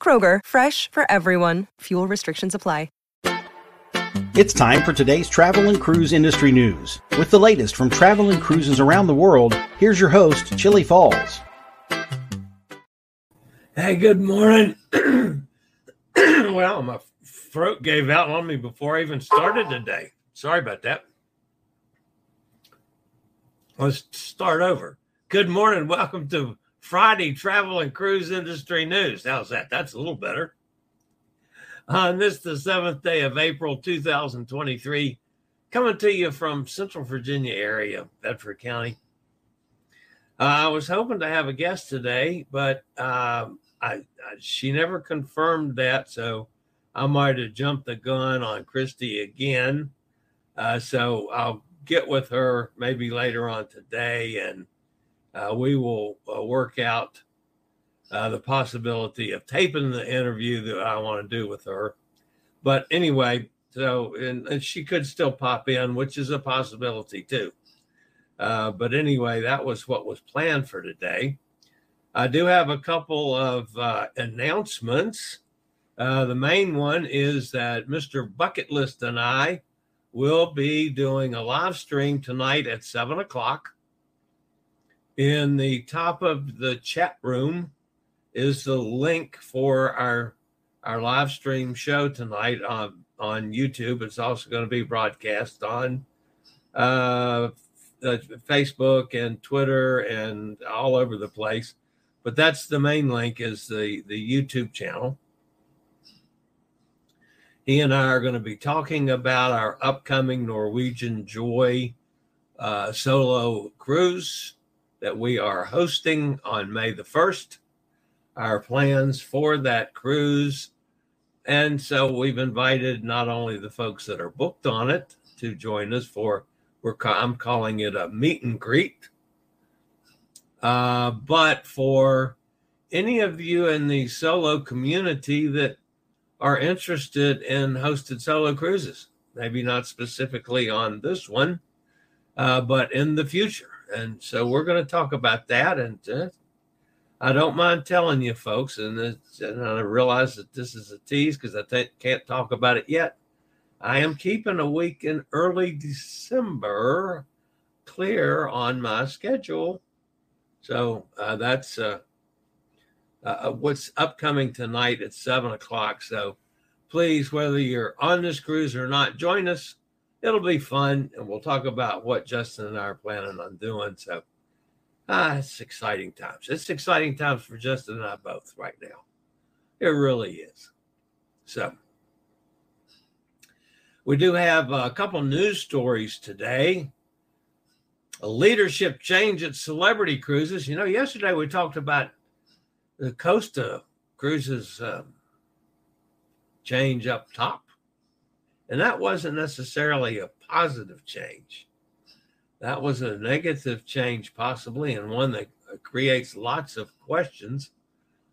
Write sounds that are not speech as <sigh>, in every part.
Kroger, fresh for everyone. Fuel restrictions apply. It's time for today's travel and cruise industry news. With the latest from travel and cruises around the world, here's your host, Chillie Falls. Hey, good morning. <clears throat> well, my throat gave out on me before I even started today. Sorry about that. Let's start over. Good morning. Welcome to Friday Travel and Cruise Industry News. How's that? That's a little better. On this, the seventh day of April 2023, coming to you from Central Virginia area, Bedford County. Uh, I was hoping to have a guest today, but um, I, I, she never confirmed that, so I might have jumped the gun on Kristy again. Uh, so I'll get with her maybe later on today, and uh, we will uh, work out uh, the possibility of taping the interview that I want to do with her. But anyway, so and, and she could still pop in, which is a possibility too. Uh, but anyway, that was what was planned for today. I do have a couple of uh, announcements. Uh, the main one is that Mr. Bucket List and I will be doing a live stream tonight at seven o'clock. In the top of the chat room is the link for our our live stream show tonight on on YouTube. It's also going to be broadcast on uh, Facebook and Twitter and all over the place. But that's the main link is the the YouTube channel. He and I are going to be talking about our upcoming Norwegian Joy uh, solo cruise that we are hosting on May the 1st our plans for that cruise. And so we've invited not only the folks that are booked on it to join us for, we're, I'm calling it a meet and greet, uh, but for any of you in the solo community that are interested in hosted solo cruises, maybe not specifically on this one, uh, but in the future. And so we're going to talk about that and uh, I don't mind telling you, folks, and, and I realize that this is a tease because I can't talk about it yet. I am keeping a week in early December clear on my schedule. So uh, that's uh, uh, what's upcoming tonight at seven o'clock. So please, whether you're on this cruise or not, join us. It'll be fun, and we'll talk about what Justin and I are planning on doing. So Ah, it's exciting times. It's exciting times for Justin and I both right now. It really is. So, we do have a couple news stories today. A leadership change at Celebrity Cruises. You know, yesterday we talked about the Costa Cruises um, change up top, and that wasn't necessarily a positive change that was a negative change, possibly, and one that uh, creates lots of questions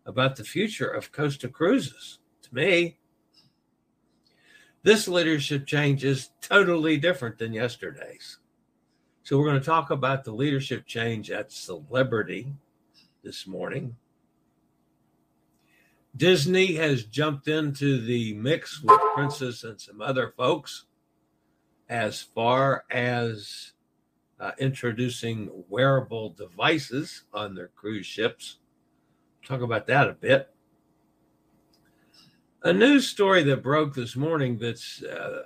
about the future of Costa Cruises. To me, this leadership change is totally different than yesterday's. So, we're going to talk about the leadership change at Celebrity this morning. Disney has jumped into the mix with Princess and some other folks as far as uh, introducing wearable devices on their cruise ships. Talk about that a bit. A news story that broke this morning that's uh,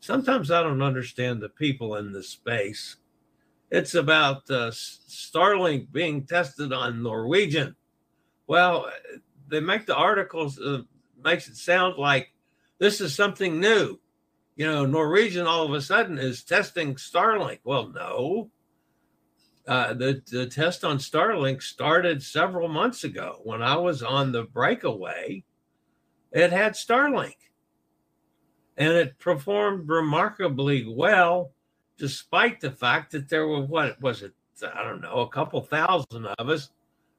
sometimes I don't understand the people in this space. It's about uh, Starlink being tested on Norwegian. Well, they make the articles uh, makes it sound like this is something new. You know, Norwegian all of a sudden is testing Starlink. Well, no. Uh, the the test on Starlink started several months ago when I was on the breakaway. It had Starlink, and it performed remarkably well, despite the fact that there were what was it? I don't know, a couple thousand of us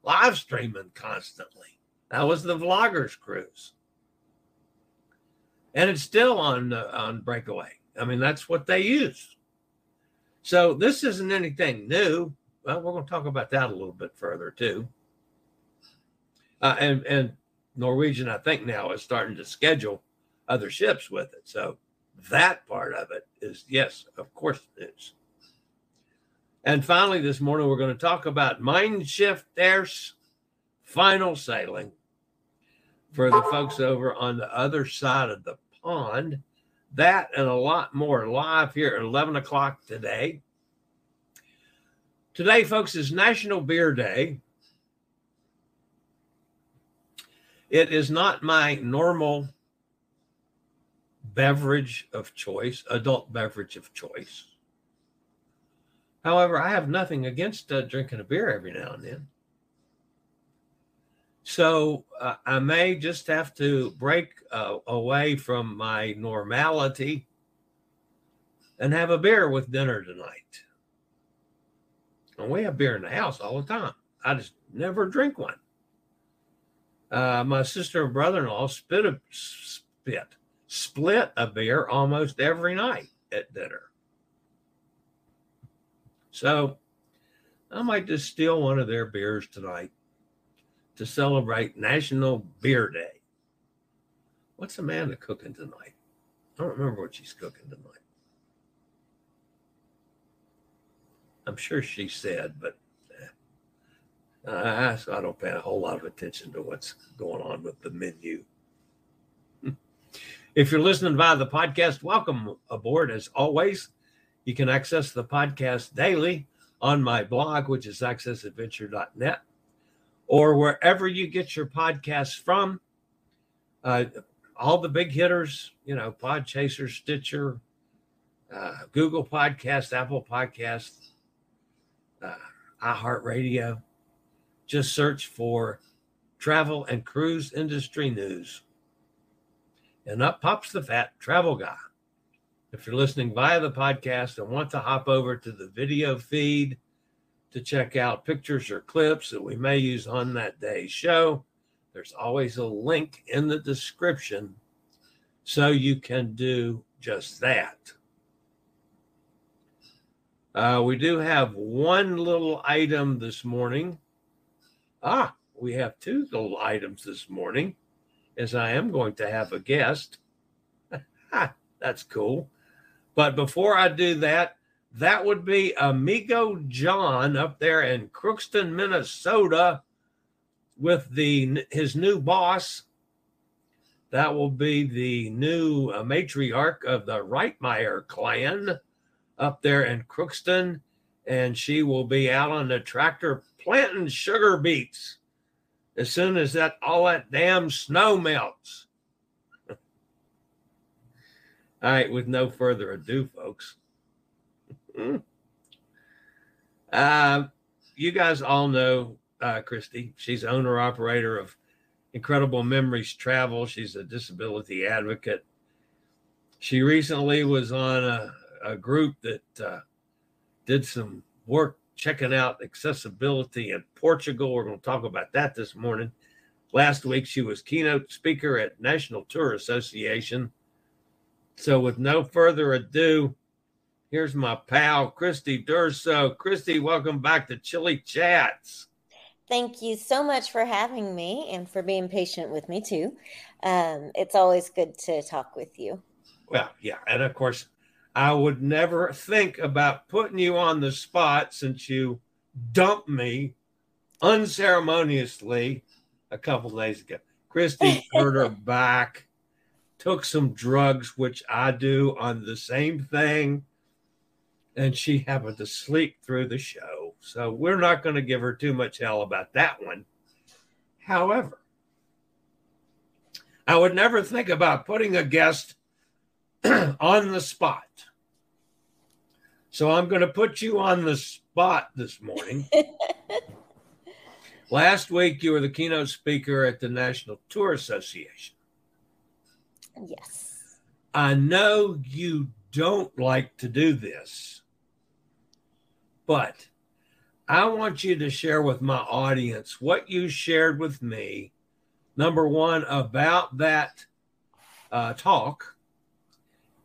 live streaming constantly. That was the vloggers cruise. And it's still on uh, on breakaway. I mean, that's what they use. So this isn't anything new. Well, we're going to talk about that a little bit further too. Uh, and and Norwegian, I think now is starting to schedule other ships with it. So that part of it is yes, of course it is. And finally, this morning we're going to talk about Mein Schiff Herz final sailing for the folks over on the other side of the pond. That and a lot more live here at 11 o'clock today. Today, folks, is National Beer Day. It is not my normal beverage of choice, adult beverage of choice. However, I have nothing against uh, drinking a beer every now and then. So uh, I may just have to break uh, away from my normality and have a beer with dinner tonight. And we have beer in the house all the time. I just never drink one. Uh, my sister and brother-in-law spit a spit split a beer almost every night at dinner. So I might just steal one of their beers tonight to celebrate National Beer Day. What's Amanda cooking tonight? I don't remember what she's cooking tonight. I'm sure she said, but uh, I, I don't pay a whole lot of attention to what's going on with the menu. If you're listening via the podcast, welcome aboard as always. You can access the podcast daily on my blog, which is accessadventure.net or wherever you get your podcasts from. Uh, all the big hitters, you know, Podchaser, Stitcher, uh, Google Podcast, Apple Podcast, uh, iHeartRadio. Just search for travel and cruise industry news. And up pops the fat travel guy. If you're listening via the podcast and want to hop over to the video feed, to check out pictures or clips that we may use on that day's show. There's always a link in the description so you can do just that. Uh, we do have one little item this morning. Ah, we have two little items this morning, as I am going to have a guest. <laughs> That's cool. But before I do that, that would be Amigo John up there in Crookston, Minnesota, with the his new boss. That will be the new uh, matriarch of the Reitmeyer clan up there in Crookston, and she will be out on the tractor planting sugar beets as soon as that all that damn snow melts. <laughs> all right, with no further ado, folks. Mm. Uh, you guys all know uh, Kristy. She's owner operator of Incredible Memories Travel. She's a disability advocate. She recently was on a, a group that uh, did some work checking out accessibility in Portugal. We're going to talk about that this morning. Last week, she was keynote speaker at National Tour Association So, with no further ado, here's my pal, Kristy Durso. Kristy, welcome back to Chillie Chats. Thank you so much for having me and for being patient with me, too. Um, it's always good to talk with you. Well, yeah. And of course, I would never think about putting you on the spot since you dumped me unceremoniously a couple days ago. Kristy <laughs> hurt her back, took some drugs, which I do on the same thing, and she happened to sleep through the show. So we're not going to give her too much hell about that one. However, I would never think about putting a guest <clears throat> on the spot. So I'm going to put you on the spot this morning. <laughs> Last week, you were the keynote speaker at the National Tour Association. Yes. I know you don't like to do this, but I want you to share with my audience what you shared with me. Number one, about that uh, talk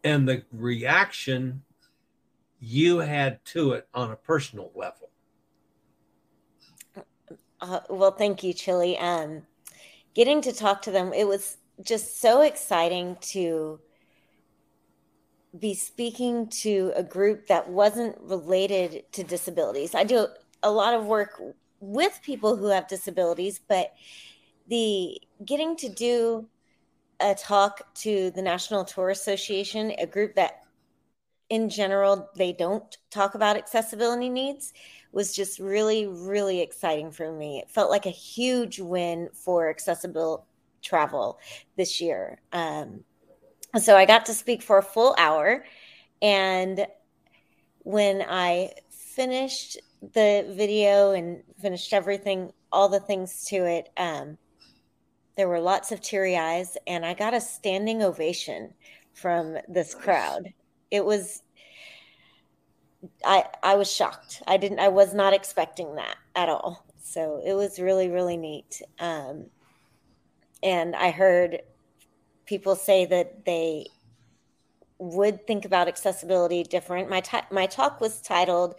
and the reaction you had to it on a personal level. Uh, well, thank you, Chillie. Um, getting to talk to them, it was just so exciting to be speaking to a group that wasn't related to disabilities. I do a lot of work with people who have disabilities, but the getting to do a talk to the National Tour Association, a group that in general they don't talk about accessibility needs was just really, really exciting for me. It felt like a huge win for accessible travel this year. Um, so I got to speak for a full hour. And when I finished the video and finished everything, all the things to it, um, there were lots of teary eyes, and I got a standing ovation from this crowd. It was I I was shocked. I didn't I was not expecting that at all. So it was really really neat. Um, and I heard people say that they would think about accessibility different. My t- my talk was titled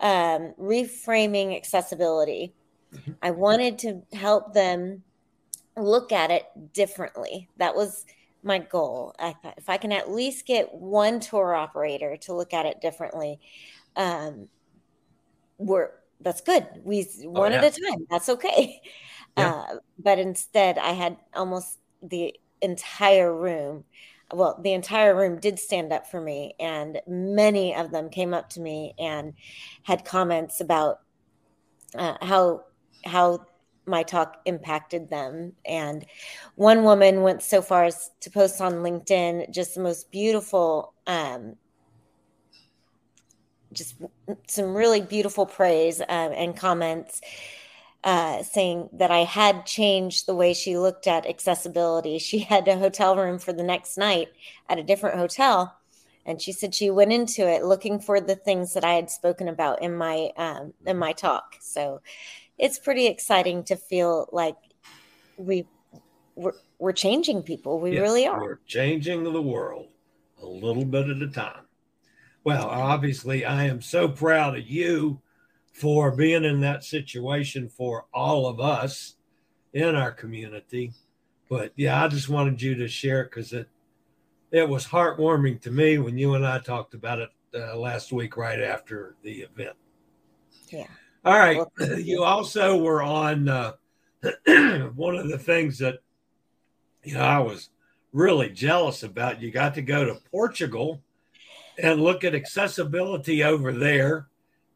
um, "Reframing Accessibility." Mm-hmm. I wanted to help them look at it differently. That was my goal. I thought if I can at least get one tour operator to look at it differently, um, we're that's good. We oh, one yeah. at a time. That's okay. Yeah. Uh, but instead, I had almost the entire room. Well, the entire room did stand up for me, and many of them came up to me and had comments about uh, how how my talk impacted them. And one woman went so far as to post on LinkedIn just the most beautiful, um, just some really beautiful praise uh, and comments. Uh, saying that I had changed the way she looked at accessibility. <laughs> She had a hotel room for the next night at a different hotel, and she said she went into it looking for the things that I had spoken about in my um, in my talk. So, it's pretty exciting to feel like we we're, we're changing people. We yes, really are. We're changing the world a little bit at a time. Well, obviously, I am so proud of you for being in that situation for all of us in our community. But yeah, I just wanted you to share it because it it was heartwarming to me when you and I talked about it uh, last week, right after the event. Yeah. All right. <clears throat> You also were on uh, <clears throat> one of the things that you know I was really jealous about. You got to go to Portugal and look at accessibility over there.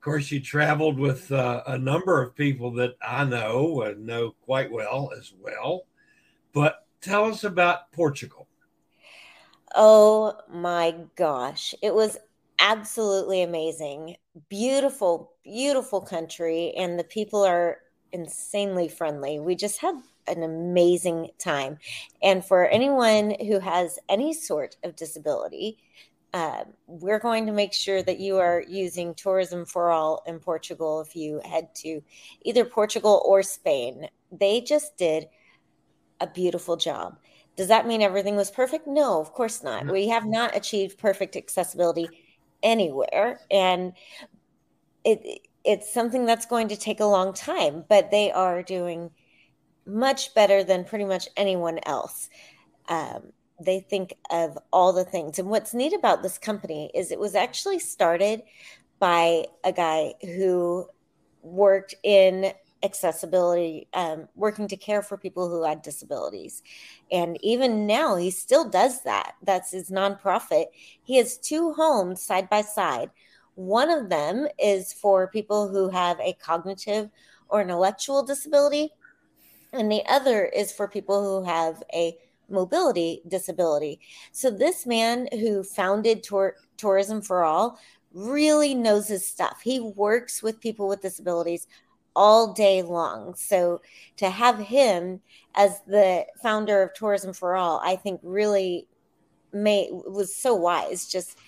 Course, you traveled with uh, a number of people that I know and know quite well as well. But tell us about Portugal. Oh my gosh. It was absolutely amazing. Beautiful, beautiful country. And the people are insanely friendly. We just had an amazing time. And for anyone who has any sort of disability, uh, we're going to make sure that you are using Tourism for All in Portugal if you head to either Portugal or Spain. They just did a beautiful job. Does that mean everything was perfect? No, of course not. We have not achieved perfect accessibility anywhere, and it it's something that's going to take a long time. But they are doing much better than pretty much anyone else. Um, they think of all the things, and what's neat about this company is it was actually started by a guy who worked in accessibility, um, working to care for people who had disabilities. And even now, he still does that. That's his nonprofit. He has two homes side by side. One of them is for people who have a cognitive or intellectual disability, and the other is for people who have a mobility disability. So, this man who founded Tour- Tourism for All really knows his stuff. He works with people with disabilities all day long. So to have him as the founder of Tourism for All, I think really made was so wise. Just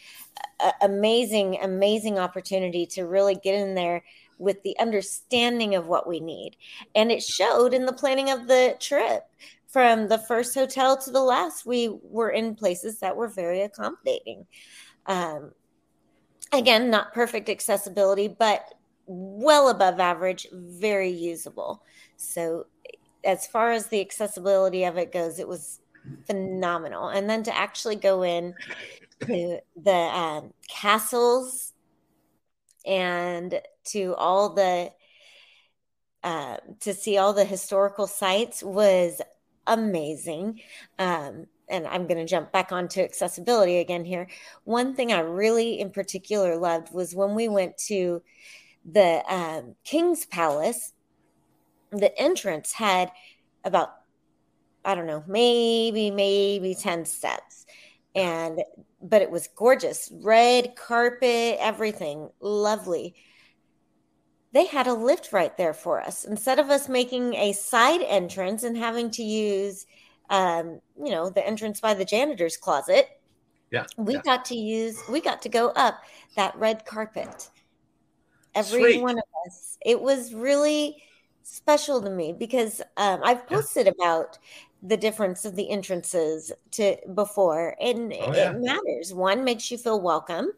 a, amazing, amazing opportunity to really get in there with the understanding of what we need. And it showed in the planning of the trip. From the first hotel to the last, we were in places that were very accommodating. Um, again, not perfect accessibility, but well above average, very usable. So, as far as the accessibility of it goes, it was phenomenal. And then to actually go in to the um, castles and to all the uh, to see all the historical sites was amazing. Um, and I'm going to jump back onto accessibility again here. One thing I really, in particular, loved was when we went to the um, King's Palace, the entrance had about, I don't know, maybe, maybe 10 steps. And, but it was gorgeous red carpet, everything lovely. They had a lift right there for us. Instead of us making a side entrance and having to use, um, you know, the entrance by the janitor's closet, Yeah. we yeah. got to use, we got to go up that red carpet every Sweet. one of us. It was really special to me because um, I've Yeah. posted about the difference of the entrances to before, and Oh, yeah. it matters. One makes you feel welcome.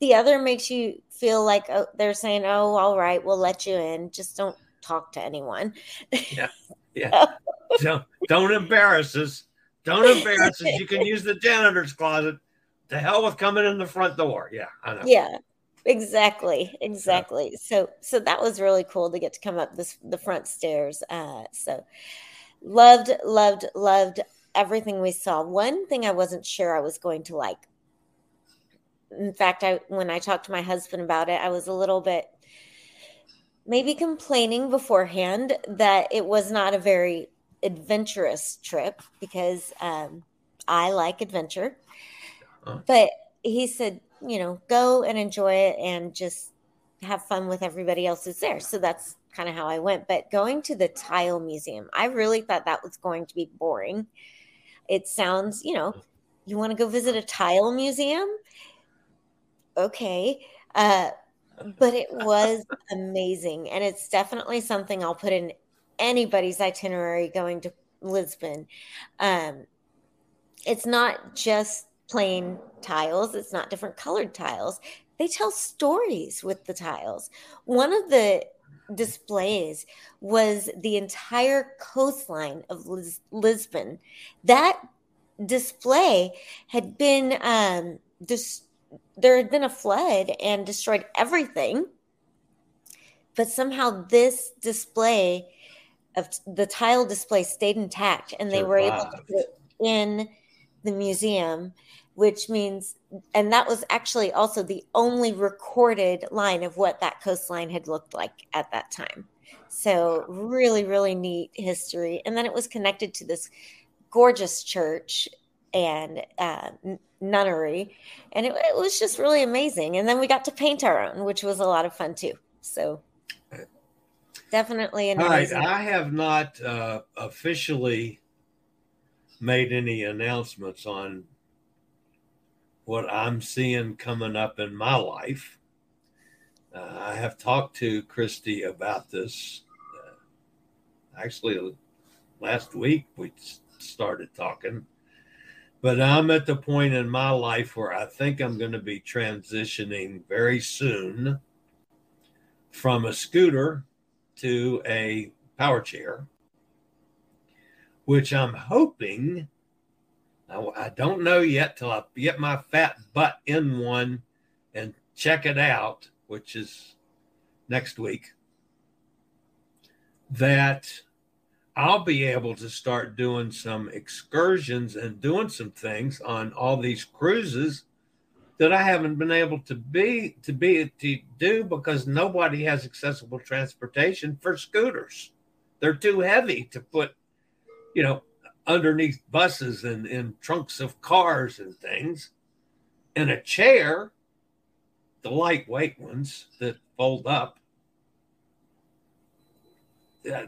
The other makes you feel like oh, they're saying, "Oh, all right, we'll let you in. Just don't talk to anyone." Yeah. <laughs> Yeah. don't don't embarrass us. Don't embarrass us. You can use the janitor's closet. To hell with coming in the front door. Yeah, I know. yeah exactly exactly so so that was really cool to get to come up this the front stairs uh so loved loved loved everything we saw one thing i wasn't sure i was going to like in fact i when i talked to my husband about it i was a little bit maybe complaining beforehand that it was not a very adventurous trip because um i like adventure Uh-huh. but he said you know, go and enjoy it and just have fun with everybody else who's there. So that's kind of how I went. But going to the tile museum, I really thought that was going to be boring. It sounds, you know, you want to go visit a tile museum? Okay. Uh, but it was amazing. And it's definitely something I'll put in anybody's itinerary going to Lisbon. Um, it's not just plain tiles, it's not different colored tiles. They tell stories with the tiles. One of the displays was the entire coastline of Lis- Lisbon. That display had been um dis- there had been a flood and destroyed everything. But somehow this display of the tile display stayed intact and they were able to put it in the museum which means and that was actually also the only recorded line of what that coastline had looked like at that time so really really neat history and then it was connected to this gorgeous church and uh, nunnery and it, it was just really amazing and then we got to paint our own which was a lot of fun too so definitely All right. I have not uh, officially made any announcements on what I'm seeing coming up in my life. Uh, I have talked to Kristy about this. Uh, actually, last week we started talking. But I'm at the point in my life where I think I'm going to be transitioning very soon from a scooter to a power chair, which I'm hoping. I don't know yet till I get my fat butt in one and check it out, which is next week. That I'll be able to start doing some excursions and doing some things on all these cruises that I haven't been able to be to be to do because nobody has accessible transportation for scooters. They're too heavy to put, you know, underneath buses and in trunks of cars and things. And a chair, the lightweight ones that fold up,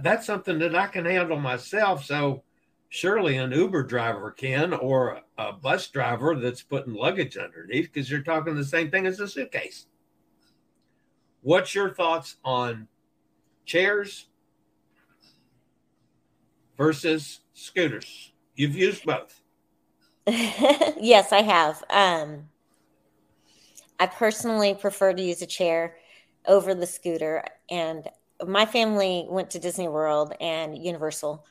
that's something that I can handle myself. So surely an Uber driver can, or a bus driver that's putting luggage underneath, because you're talking the same thing as a suitcase. What's your thoughts on chairs versus scooters? You've used both. <laughs> yes, I have. Um, I personally prefer to use a chair over the scooter, and my family went to Disney World and Universal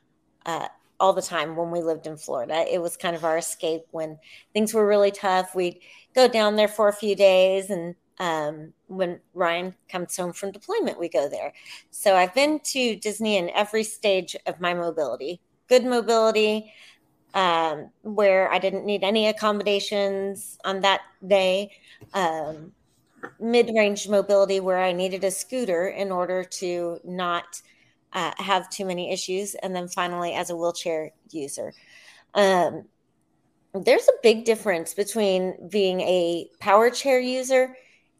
uh, all the time when we lived in Florida. It was kind of our escape when things were really tough. We'd go down there for a few days, and um, when Ryan comes home from deployment, we go there. So I've been to Disney in every stage of my mobility good mobility, um, where I didn't need any accommodations on that day. Um, mid-range mobility where I needed a scooter in order to not uh, have too many issues, and then finally as a wheelchair user. Um, there's a big difference between being a power chair user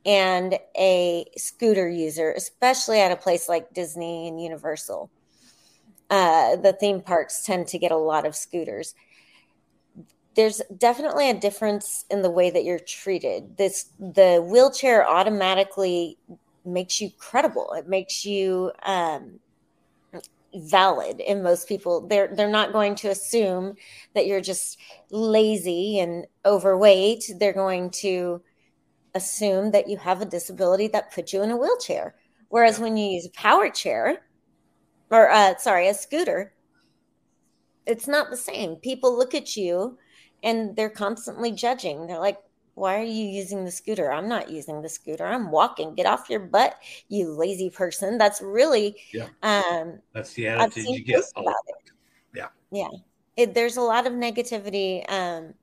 and a scooter user, especially at a place like Disney and Universal. Uh, the theme parks tend to get a lot of scooters there's definitely a difference in the way that you're treated. This the wheelchair automatically makes you credible. It makes you um, valid in most people. They're they're not going to assume that you're just lazy and overweight. They're going to assume that you have a disability that puts you in a wheelchair. Whereas when you use a power chair, or uh, sorry, a scooter, it's not the same. People look at you and they're constantly judging. They're like, why are you using the scooter? I'm not using the scooter. I'm walking. Get off your butt, you lazy person. That's really yeah. Um, That's the attitude you get. About it. Yeah, yeah. It, there's a lot of negativity um,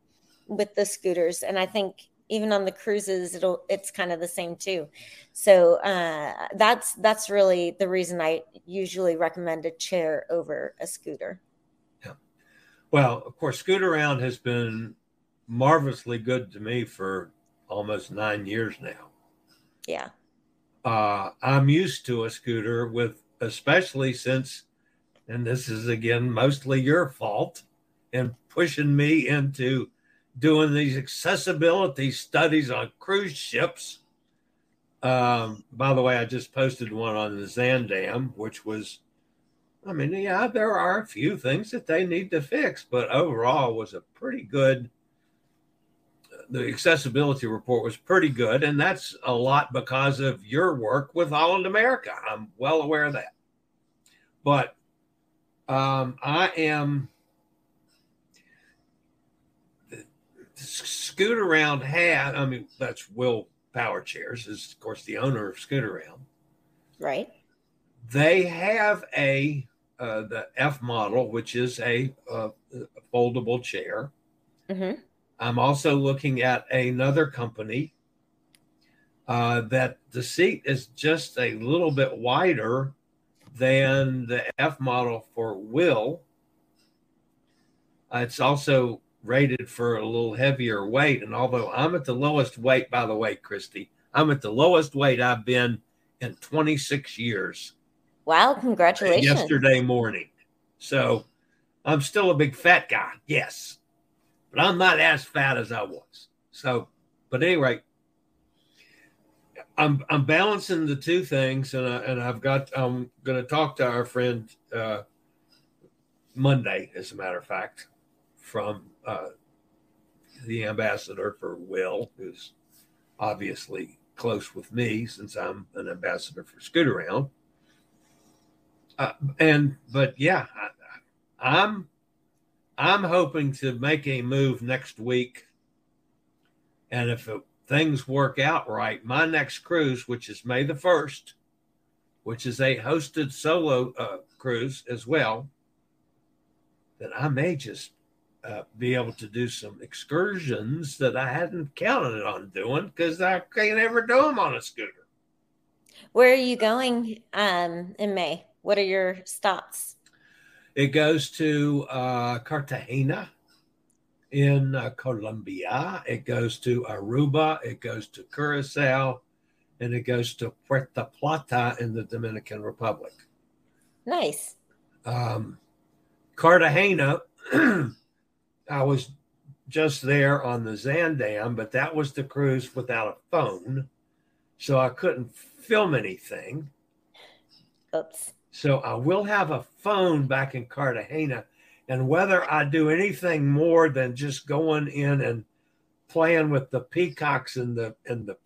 with the scooters, and I think even on the cruises, it'll it's kind of the same too. So uh, that's that's really the reason I usually recommend a chair over a scooter. Well, of course, Scootaround has been marvelously good to me for almost nine years now. Yeah. Uh, I'm used to a scooter with, especially since, and this is again mostly your fault, and pushing me into doing these accessibility studies on cruise ships. Um, by the way, I just posted one on the Zaandam, which was I mean, yeah, there are a few things that they need to fix, but overall was a pretty good. The accessibility report was pretty good, and that's a lot because of your work with Holland America. I'm well aware of that. But um, I am Scootaround had. I mean, that's WHILL Power Chairs is of course the owner of Scootaround. Right. They have a uh, the F model, which is a, a foldable chair. Mm-hmm. I'm also looking at another company uh, that the seat is just a little bit wider than the F model for WHILL. Uh, it's also rated for a little heavier weight. And although I'm at the lowest weight, by the way, Kristy, I'm at the lowest weight I've been in 26 years. Wow, congratulations. Yesterday morning. So I'm still a big fat guy, yes, but I'm not as fat as I was. So, but anyway, I'm I'm balancing the two things, and I, and I've got I'm going to talk to our friend uh, Monday, as a matter of fact, from uh, the ambassador for WHILL, who's obviously close with me since I'm an ambassador for Scootaround. Uh, and but yeah, I, I'm I'm hoping to make a move next week, and if it, things work out right, my next cruise, which is May the first, which is a hosted solo uh, cruise as well, that I may just uh, be able to do some excursions that I hadn't counted on doing because I can't ever do them on a scooter. Where are you going um, in May? What are your stops? It goes to uh, Cartagena in uh, Colombia. It goes to Aruba. It goes to Curacao, and it goes to Puerto Plata in the Dominican Republic. Nice. Um, Cartagena <clears throat> I was just there on the Zaandam, but that was the cruise without a phone. So I couldn't film anything. Oops. So I will have a phone back in Cartagena. And whether I do anything more than just going in and playing with the peacocks and the and the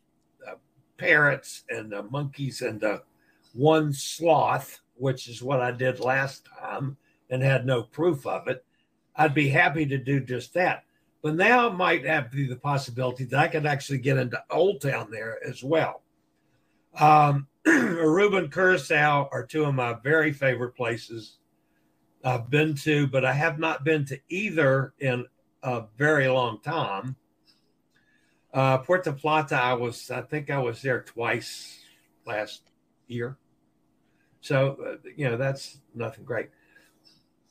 uh, parrots and the monkeys and the one sloth, which is what I did last time and had no proof of it, I'd be happy to do just that. But now might have the possibility that I could actually get into Old Town there as well. Um, <clears throat> Aruba and Curacao are two of my very favorite places I've been to, but I have not been to either in a very long time. Uh, Puerto Plata, I was, I think I was there twice last year. So, uh, you know, that's nothing great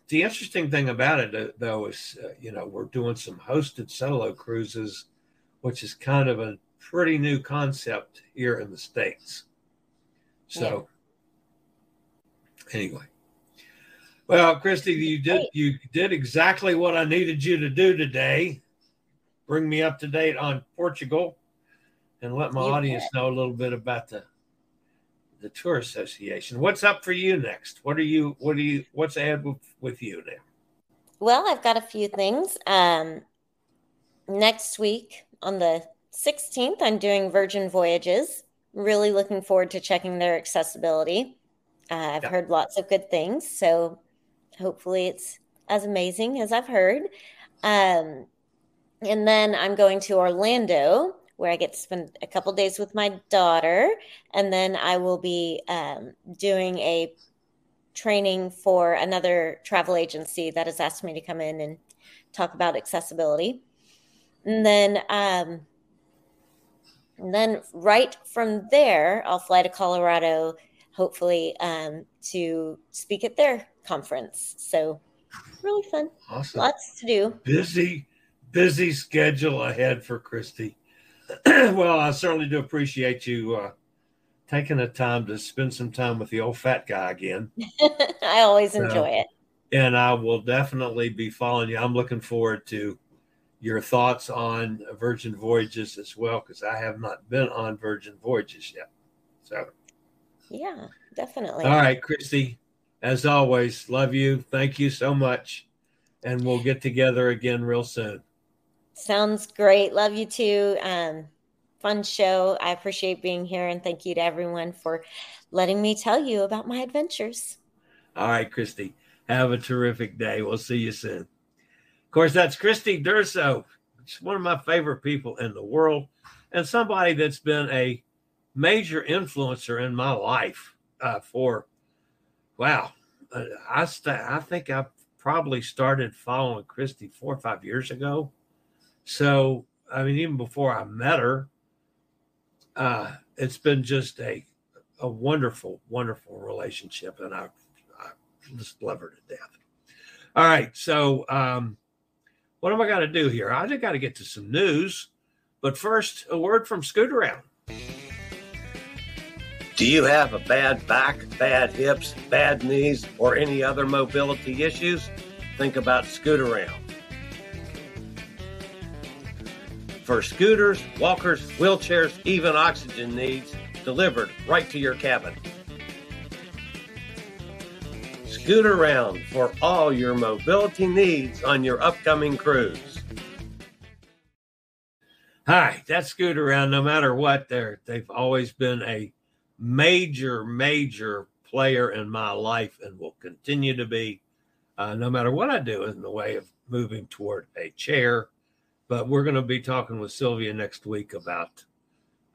the interesting thing about it, uh, though, is uh, you know we're doing some hosted solo cruises, which is kind of a pretty new concept here in the states. So, yeah. anyway, well, Kristy, you did you did exactly what I needed you to do today. Bring me up to date on Portugal, and let my you audience bet. know a little bit about the the tour association. What's up for you next? What are you? What are you? What's ahead with, with you now? Well, I've got a few things. Um, next week on the 16th, I'm doing Virgin Voyages. Really looking forward to checking their accessibility. Uh, I've yeah. heard lots of good things, so hopefully it's as amazing as I've heard. Um, and then I'm going to Orlando where I get to spend a couple days with my daughter, and then I will be um, doing a training for another travel agency that has asked me to come in and talk about accessibility. And then, um, and then right from there, I'll fly to Colorado, hopefully, um, to speak at their conference. So, really fun. Awesome. Lots to do. Busy, busy schedule ahead for Kristy. <clears throat> well, I certainly do appreciate you uh, taking the time to spend some time with the old fat guy again. <laughs> I always enjoy uh, it. And I will definitely be following you. I'm looking forward to your thoughts on Virgin Voyages as well, because I have not been on Virgin Voyages yet. So, yeah, definitely. All right, Kristy, as always, love you. Thank you so much. And we'll get together again real soon. Sounds great. Love you too. Um, fun show. I appreciate being here and thank you to everyone for letting me tell you about my adventures. All right, Kristy. Have a terrific day. We'll see you soon. Of course, that's Kristy Durso. She's one of my favorite people in the world and somebody that's been a major influencer in my life uh, for, wow, uh, I, st- I think I probably started following Kristy four or five years ago so, I mean, even before I met her, uh, it's been just a a wonderful, wonderful relationship, and I, I just love her to death. All right, so um, what am I going to do here? I just got to get to some news, but first, a word from Scootaround. Do you have a bad back, bad hips, bad knees, or any other mobility issues? Think about Scootaround. for scooters, walkers, wheelchairs, even oxygen needs delivered right to your cabin. Scootaround for all your mobility needs on your upcoming cruise. Hi, that's that Scootaround, no matter what, they're they've always been a major, major player in my life and will continue to be, uh, no matter what I do in the way of moving toward a chair. But we're going to be talking with Sylvia next week about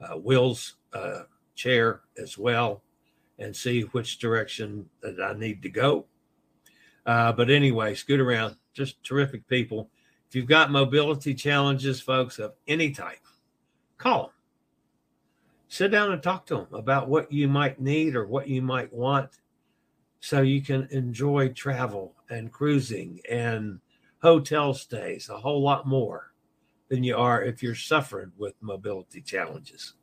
uh, WHILL's uh, chair as well and see which direction that I need to go. Uh, but anyway, Scootaround. just terrific people. If you've got mobility challenges, folks, of any type, call them. Sit down and talk to them about what you might need or what you might want so you can enjoy travel and cruising and hotel stays a whole lot more than you are if you're suffering with mobility challenges.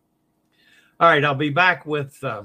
All right, I'll be back with uh,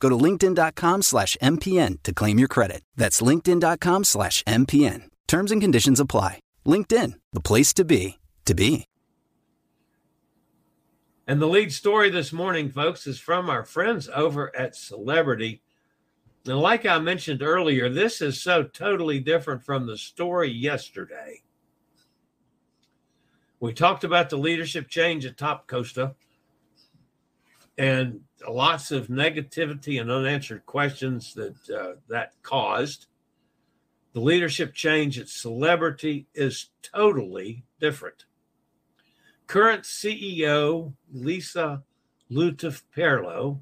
Go to linkedin.com slash MPN to claim your credit. That's linkedin.com slash MPN. Terms and conditions apply. LinkedIn, the place to be, to be. And the lead story this morning, folks, is from our friends over at Celebrity. And like I mentioned earlier, this is so totally different from the story yesterday. We talked about the leadership change at Top Costa and lots of negativity and unanswered questions that uh, that caused. The leadership change at Celebrity is totally different. Current CEO Lisa Lutoff Perlo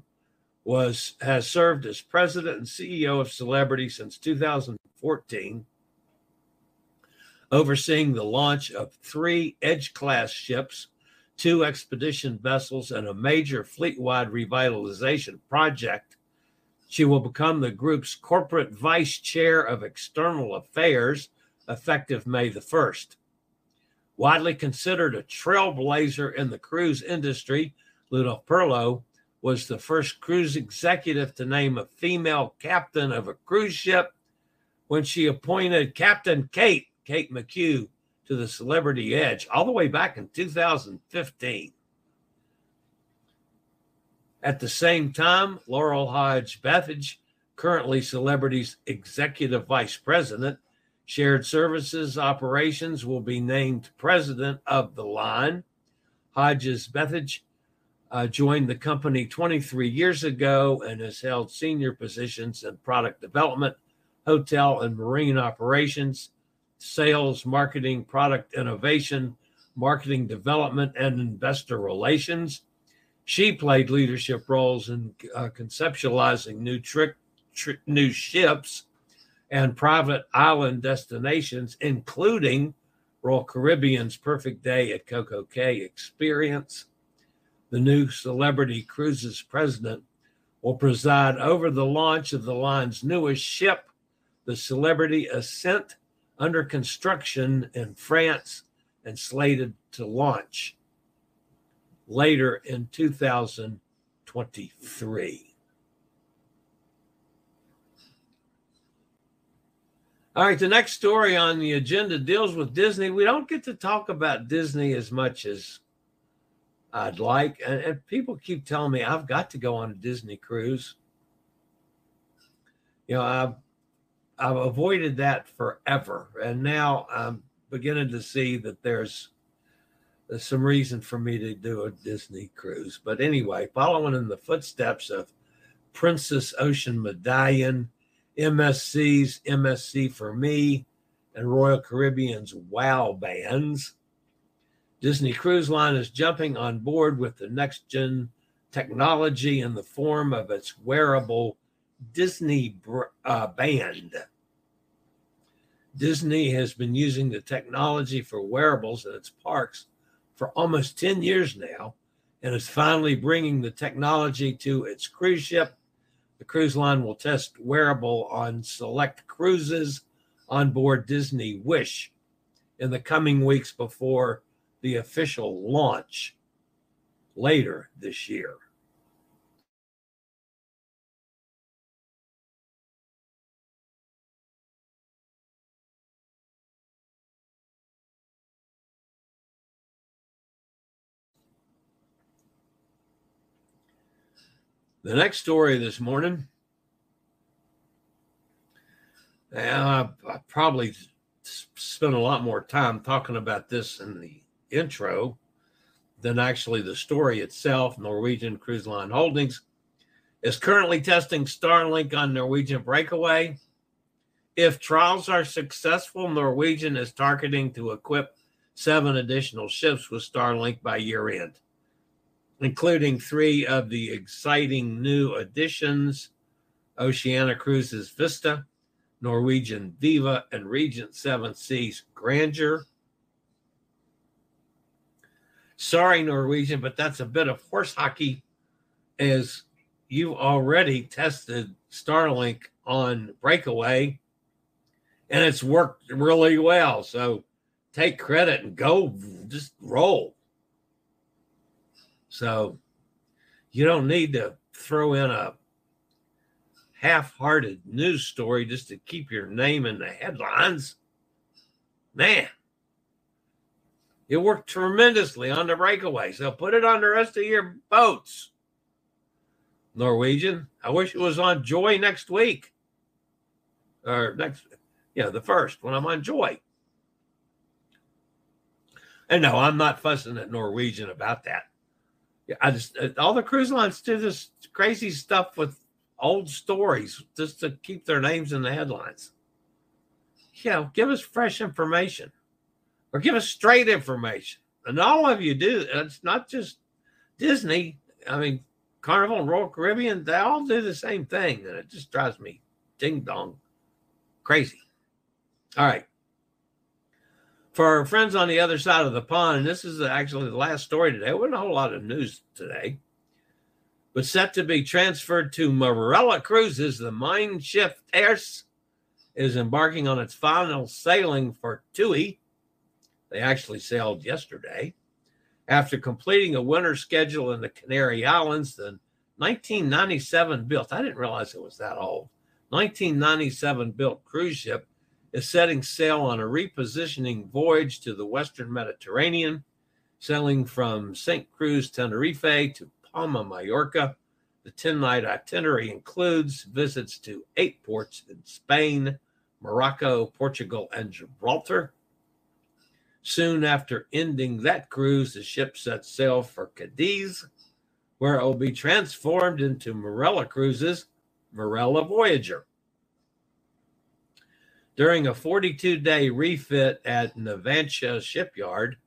was has served as president and CEO of Celebrity since 2014, overseeing the launch of three Edge class ships two expedition vessels, and a major fleet wide revitalization project. She will become the group's corporate vice chair of external affairs effective May the 1st. Widely considered a trailblazer in the cruise industry, Lutoff Perlo was the first cruise executive to name a female captain of a cruise ship when she appointed Captain Kate, Kate McHugh, to the Celebrity Edge all the way back in 2015. At the same time, Laurel Hodge Bethge, currently Celebrity's executive vice president, shared services operations will be named president of the line. Hodges Bethge uh, joined the company 23 years ago and has held senior positions in product development, hotel and marine operations, sales, marketing, product innovation, marketing development, and investor relations. She played leadership roles in uh, conceptualizing new trick, tri- new ships and private island destinations, including Royal Caribbean's Perfect Day at CocoCay experience. The new Celebrity Cruises president will preside over the launch of the line's newest ship, the Celebrity Ascent under construction in France and slated to launch later in 2023. All right, the next story on the agenda deals with Disney. We don't get to talk about Disney as much as I'd like. And, and people keep telling me I've got to go on a Disney cruise. You know, I've I've avoided that forever, and now I'm beginning to see that there's, there's some reason for me to do a Disney cruise. But anyway, following in the footsteps of Princess Ocean Medallion, MSC's MSC for Me, and Royal Caribbean's Wow bands, Disney Cruise Line is jumping on board with the next gen technology in the form of its wearable Disney uh, band. Disney has been using the technology for wearables in its parks for almost 10 years now and is finally bringing the technology to its cruise ship. The cruise line will test wearable on select cruises on board Disney Wish in the coming weeks before the official launch later this year. The next story this morning, I, I probably spent a lot more time talking about this in the intro than actually the story itself. Norwegian Cruise Line Holdings is currently testing Starlink on Norwegian Breakaway. If trials are successful, Norwegian is targeting to equip seven additional ships with Starlink by year end including three of the exciting new additions Oceania Cruises Vista, Norwegian Viva, and Regent Seven Seas Grandeur. Sorry, Norwegian, but that's a bit of horse hockey as you already tested Starlink on Breakaway and it's worked really well. So take credit and go just roll. So you don't need to throw in a half hearted news story just to keep your name in the headlines. Man, it worked tremendously on the breakaway. So put it on the rest of your boats. Norwegian. I wish it was on Joy next week. Or next, yeah, the first when I'm on Joy. And no, I'm not fussing at Norwegian about that. I just uh, all the cruise lines do this crazy stuff with old stories just to keep their names in the headlines. You know, give us fresh information or give us straight information. And all of you do. It's not just Disney. I mean, Carnival and Royal Caribbean, they all do the same thing. And it just drives me ding dong crazy. All right for our friends on the other side of the pond, and this is actually the last story today. There wasn't a whole lot of news today, but set to be transferred to Marella Cruises, the Mein Schiff Herz is embarking on its final sailing for TUI. They actually sailed yesterday. After completing a winter schedule in the Canary Islands, the 1997 built, I didn't realize it was that old, 1997 built cruise ship is setting sail on a repositioning voyage to the Western Mediterranean, sailing from St. Cruz, Tenerife to Palma, Mallorca. The 10 night itinerary includes visits to eight ports in Spain, Morocco, Portugal, and Gibraltar. Soon after ending that cruise, the ship sets sail for Cadiz, where it will be transformed into Marella Cruises, Marella Voyager. During a 42 day refit at Navantia Shipyard,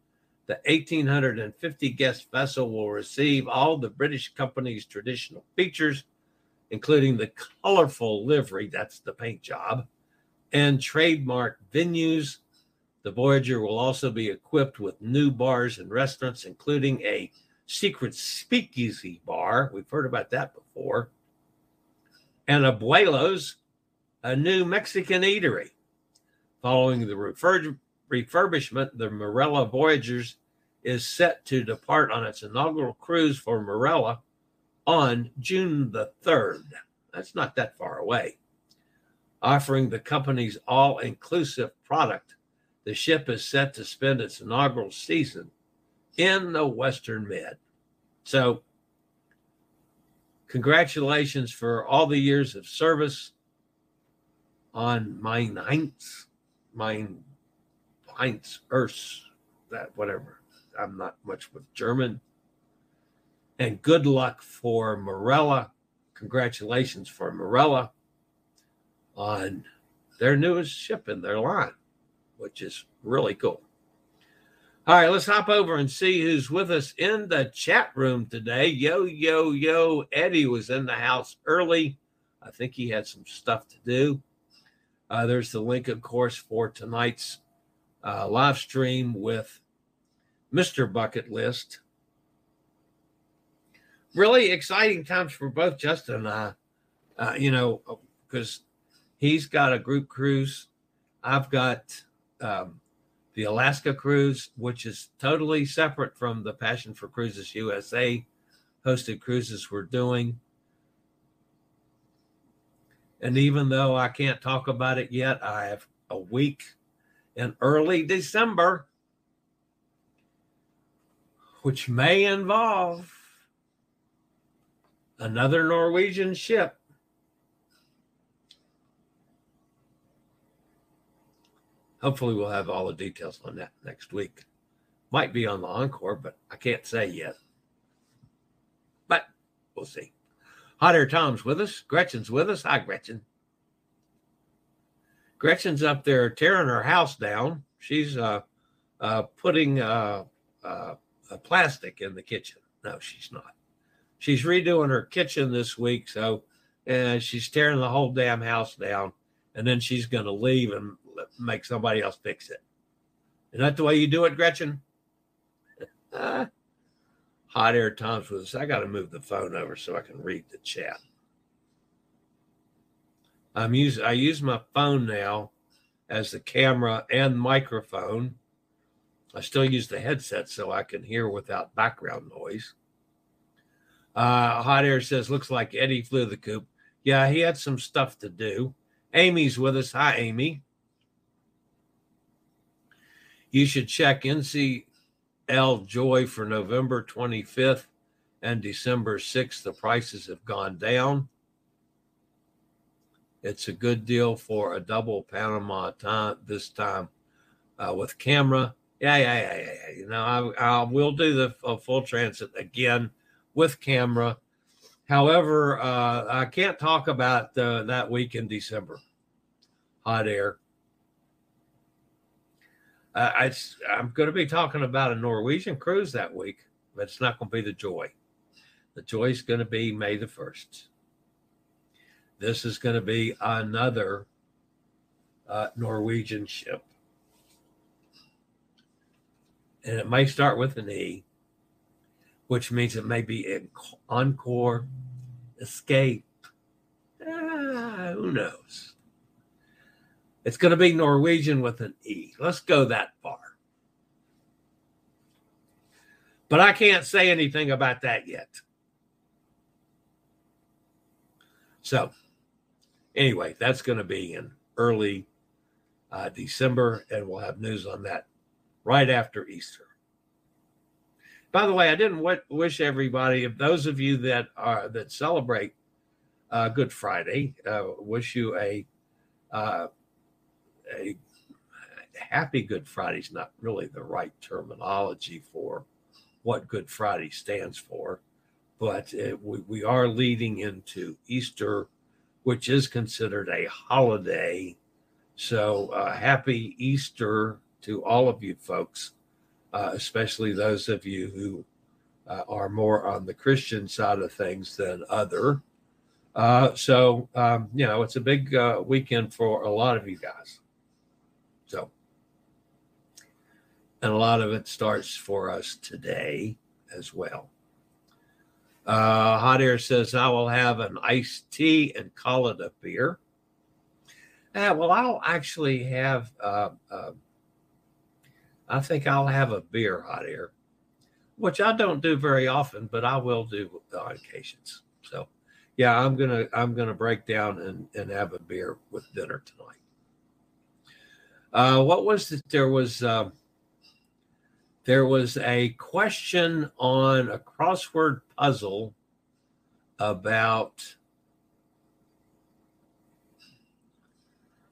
the 1,850 guest vessel will receive all the British company's traditional features, including the colorful livery that's the paint job and trademark venues. The Voyager will also be equipped with new bars and restaurants, including a secret speakeasy bar. We've heard about that before. And Abuelos, a new Mexican eatery. Following the refurbishment, the Marella Voyagers is set to depart on its inaugural cruise for Marella on June the 3rd. That's not that far away. Offering the company's all inclusive product, the ship is set to spend its inaugural season in the Western Med. So, congratulations for all the years of service on my ninth mein Heinz Ers, that whatever. I'm not much with German. And good luck for Marella. Congratulations for Marella on their newest ship in their line, which is really cool. All right, let's hop over and see who's with us in the chat room today. Yo, yo, yo. Eddie was in the house early. I think he had some stuff to do. Uh, there's the link, of course, for tonight's uh, live stream with Mr. Bucket List. Really exciting times for both Justin and I. Uh, you know, because he's got a group cruise. I've got um, the Alaska cruise, which is totally separate from the Passion for Cruises USA hosted cruises we're doing. And even though I can't talk about it yet, I have a week in early December, which may involve another Norwegian ship. Hopefully, we'll have all the details on that next week. Might be on the Encore, but I can't say yet. But we'll see. Hot Air Tom's with us. Gretchen's with us. Hi, Gretchen. Gretchen's up there tearing her house down. She's uh, uh, putting uh, uh, plastic in the kitchen. No, she's not. She's redoing her kitchen this week, so and uh, she's tearing the whole damn house down, and then she's going to leave and make somebody else fix it. Isn't that the way you do it, Gretchen? <laughs> hot air times with us. I got to move the phone over so I can read the chat. I'm use I use my phone now as the camera and microphone. I still use the headset so I can hear without background noise. Uh, Hot Air says, looks like Eddie flew the coop. Yeah, he had some stuff to do. Amy's with us. Hi, Amy. You should check NC L Joy for November 25th and December 6th. The prices have gone down. It's a good deal for a double Panama time this time uh, with camera. Yeah, yeah, yeah, yeah, yeah. You know, I, I will do the full transit again with camera. However, uh, I can't talk about uh, that week in December. Hot air uh, I, I'm going to be talking about a Norwegian cruise that week, but it's not going to be the Joy. The Joy is going to be May the 1st. This is going to be another uh, Norwegian ship. And it may start with an E, which means it may be Encore Escape. Ah, who knows? It's going to be Norwegian with an E. Let's go that far. But I can't say anything about that yet. So, anyway, that's going to be in early uh, December, and we'll have news on that right after Easter. By the way, I didn't w- wish everybody, if those of you that are that celebrate uh, Good Friday, uh, wish you a uh, happy Good Friday is not really the right terminology for what Good Friday stands for, but it, we, we are leading into Easter, which is considered a holiday. So, uh, happy Easter to all of you folks, uh, especially those of you who uh, are more on the Christian side of things than other. Uh, so, um, you know, it's a big uh, weekend for a lot of you guys. So, and a lot of it starts for us today as well. Uh, Hot Air says, I will have an iced tea and call it a beer. Uh, well, I'll actually have, uh, uh, I think I'll have a beer, Hot Air, which I don't do very often, but I will do on occasions. So, yeah, I'm gonna I'm gonna break down and, and have a beer with dinner tonight. Uh, what was it? There was uh, there was a question on a crossword puzzle about.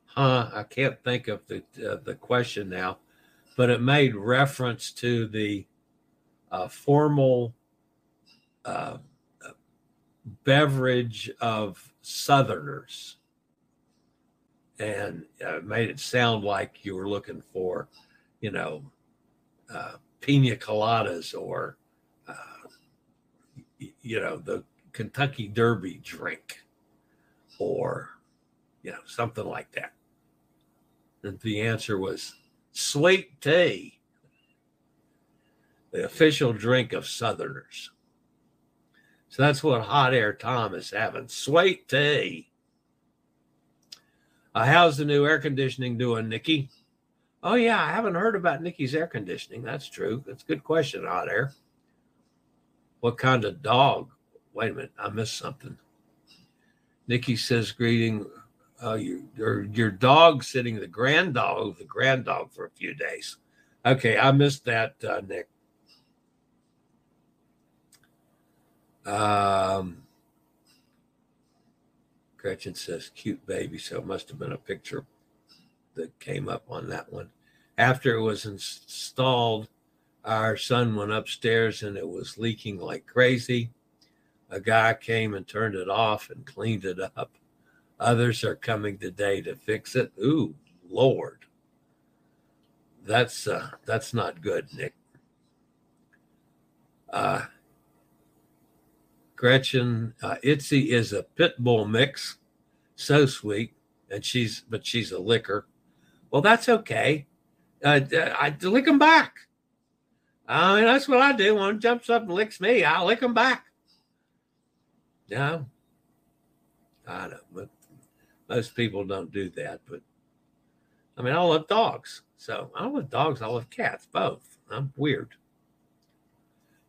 Huh, I can't think of the uh, the question now, but it made reference to the uh, formal uh, beverage of Southerners and uh, made it sound like you were looking for, you know, uh, pina coladas or, uh, you know, the Kentucky Derby drink or, you know, something like that. And the answer was sweet tea, the official drink of Southerners. So that's what Hot Air Tom is having sweet tea. Uh, how's the new air conditioning doing, Nikki? Oh, yeah, I haven't heard about Nikki's air conditioning. That's true. That's a good question, Hot Air. What kind of dog? Wait a minute, I missed something. Nikki says, greeting uh, your, your, your dog sitting the grand dog, the grand dog for a few days. Okay, I missed that, uh, Nick. Um, Gretchen says, cute baby. So it must have been a picture that came up on that one. After it was installed, our son went upstairs and it was leaking like crazy. A guy came and turned it off and cleaned it up. Others are coming today to fix it. Ooh, Lord. That's uh that's not good, Nick. Uh Gretchen uh, Itzy is a pit bull mix, so sweet, and she's but she's a licker. Well, that's okay. Uh, I lick them back. I mean, that's what I do. One jumps up and licks me, I lick them back. No, I don't. But most people don't do that. But I mean, I love dogs. So I love dogs. I love cats, both. I'm weird.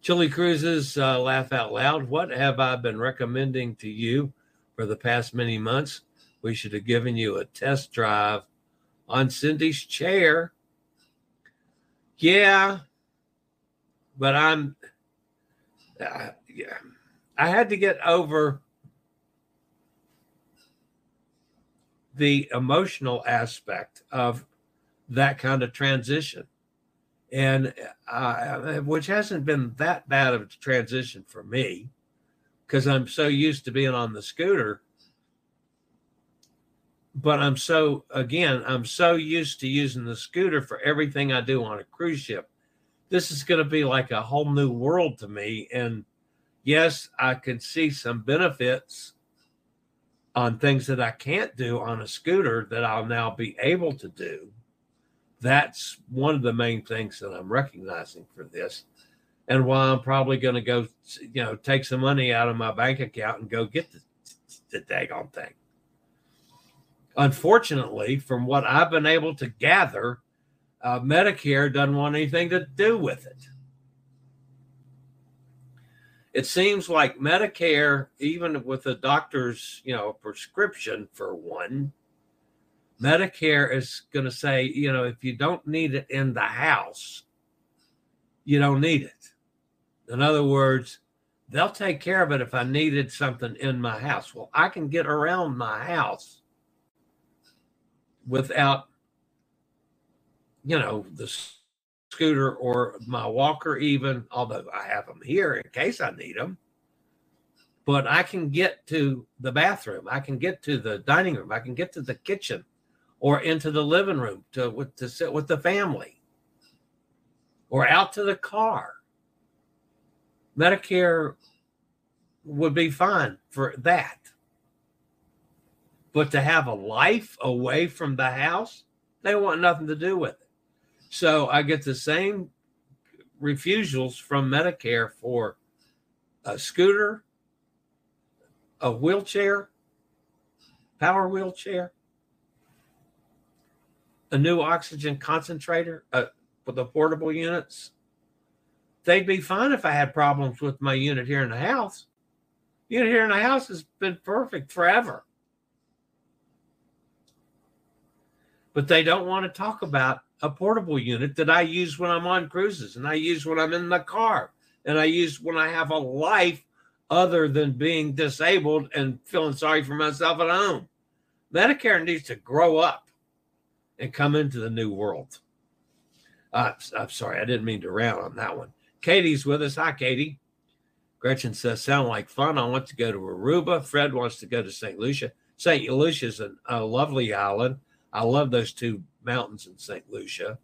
Chili Cruises, uh, laugh out loud. What have I been recommending to you for the past many months? We should have given you a test drive on Cindy's chair. Yeah, but I'm, uh, yeah, I had to get over the emotional aspect of that kind of transition and uh, which hasn't been that bad of a transition for me because I'm so used to being on the scooter. But I'm so, again, I'm so used to using the scooter for everything I do on a cruise ship. This is going to be like a whole new world to me. And yes, I can see some benefits on things that I can't do on a scooter that I'll now be able to do that's one of the main things that I'm recognizing for this. And why I'm probably going to go, you know, take some money out of my bank account and go get the, the daggone thing. Unfortunately, from what I've been able to gather, uh, Medicare doesn't want anything to do with it. It seems like Medicare, even with a doctor's, you know, prescription for one, Medicare is going to say, you know, if you don't need it in the house, you don't need it. In other words, they'll take care of it if I needed something in my house. Well, I can get around my house without, you know, the scooter or my walker, even, although I have them here in case I need them. But I can get to the bathroom. I can get to the dining room. I can get to the kitchen or into the living room to, with, to sit with the family or out to the car. Medicare would be fine for that. But to have a life away from the house, they want nothing to do with it. So I get the same refusals from Medicare for a scooter, a wheelchair, power wheelchair, a new oxygen concentrator uh, for the portable units, they'd be fine if I had problems with my unit here in the house. Unit here in the house has been perfect forever. But they don't want to talk about a portable unit that I use when I'm on cruises and I use when I'm in the car and I use when I have a life other than being disabled and feeling sorry for myself at home. Medicare needs to grow up and come into the new world. Uh, I'm sorry, I didn't mean to round on that one. Katie's with us. Hi, Katie. Gretchen says, sound like fun. I want to go to Aruba. Fred wants to go to St. Lucia. St. Lucia is a, a lovely island. I love those two mountains in St. Lucia.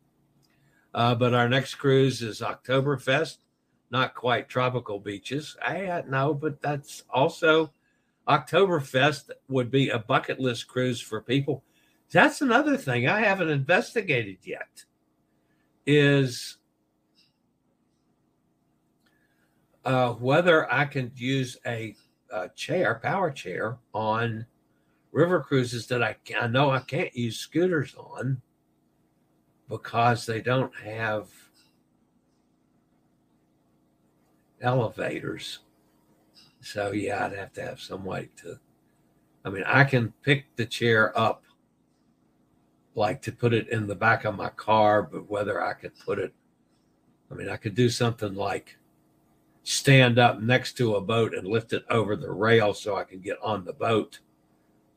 Uh, but our next cruise is Oktoberfest, not quite tropical beaches. I know, but that's also Oktoberfest would be a bucket list cruise for people. That's another thing I haven't investigated yet. Is uh, whether I can use a, a, chair, power chair, on river cruises that I, I know I can't use scooters on because they don't have elevators. So yeah, I'd have to have some way to. I mean, I can pick the chair up, like to put it in the back of my car, but whether I could put it, I mean, I could do something like stand up next to a boat and lift it over the rail so I can get on the boat,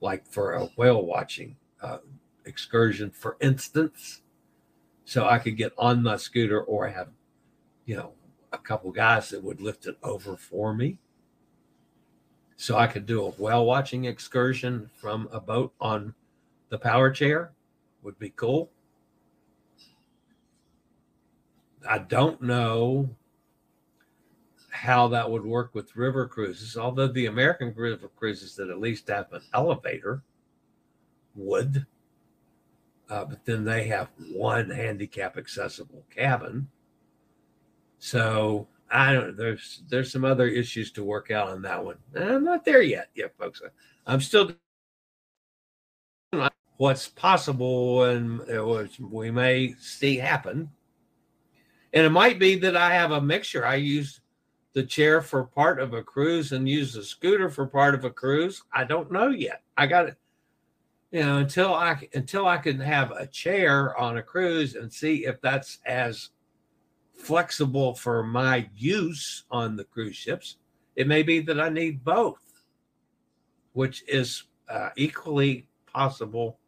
like for a whale watching uh, excursion, for instance. So I could get on my scooter or have, you know, a couple guys that would lift it over for me so I could do a whale watching excursion from a boat on the power chair would be cool. I don't know how that would work with river cruises, although the American river cruises that at least have an elevator would. Uh, but then they have one handicap accessible cabin. So I don't. There's there's some other issues to work out on that one. Uh, I'm not there yet, yeah, folks. Uh, I'm still what's possible and uh, was we may see happen. And it might be that I have a mixture. I use the chair for part of a cruise and use the scooter for part of a cruise. I don't know yet. I got it. You know, until I until I can have a chair on a cruise and see if that's as flexible for my use on the cruise ships. It may be that I need both, which is uh, equally possible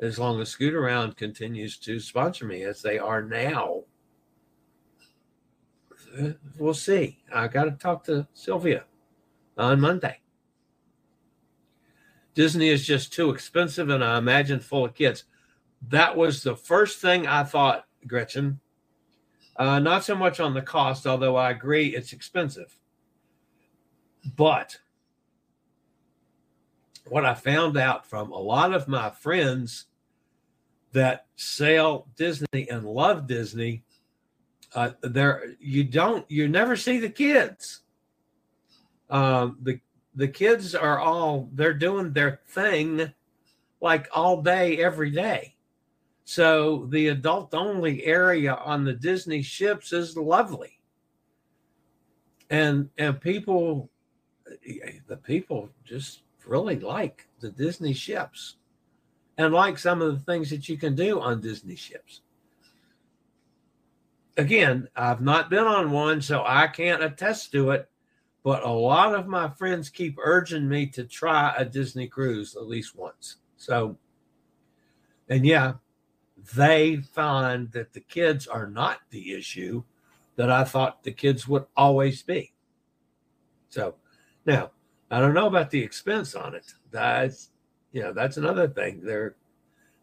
as long as Scootaround continues to sponsor me as they are now. We'll see. I got to talk to Sylvia on Monday. Disney is just too expensive, and I imagine full of kids. That was the first thing I thought, Gretchen, uh, not so much on the cost, although I agree it's expensive. But what I found out from a lot of my friends that sail Disney and love Disney, uh, there you don't you never see the kids. Um, the the kids are all they're doing their thing like all day every day so the adult only area on the Disney ships is lovely. And and people the people just really like the Disney ships and like some of the things that you can do on Disney ships. Again, I've not been on one, so I can't attest to it, but a lot of my friends keep urging me to try a Disney cruise at least once. So, and yeah, they find that the kids are not the issue that I thought the kids would always be. So now I don't know about the expense on it. That's you know, that's another thing. They're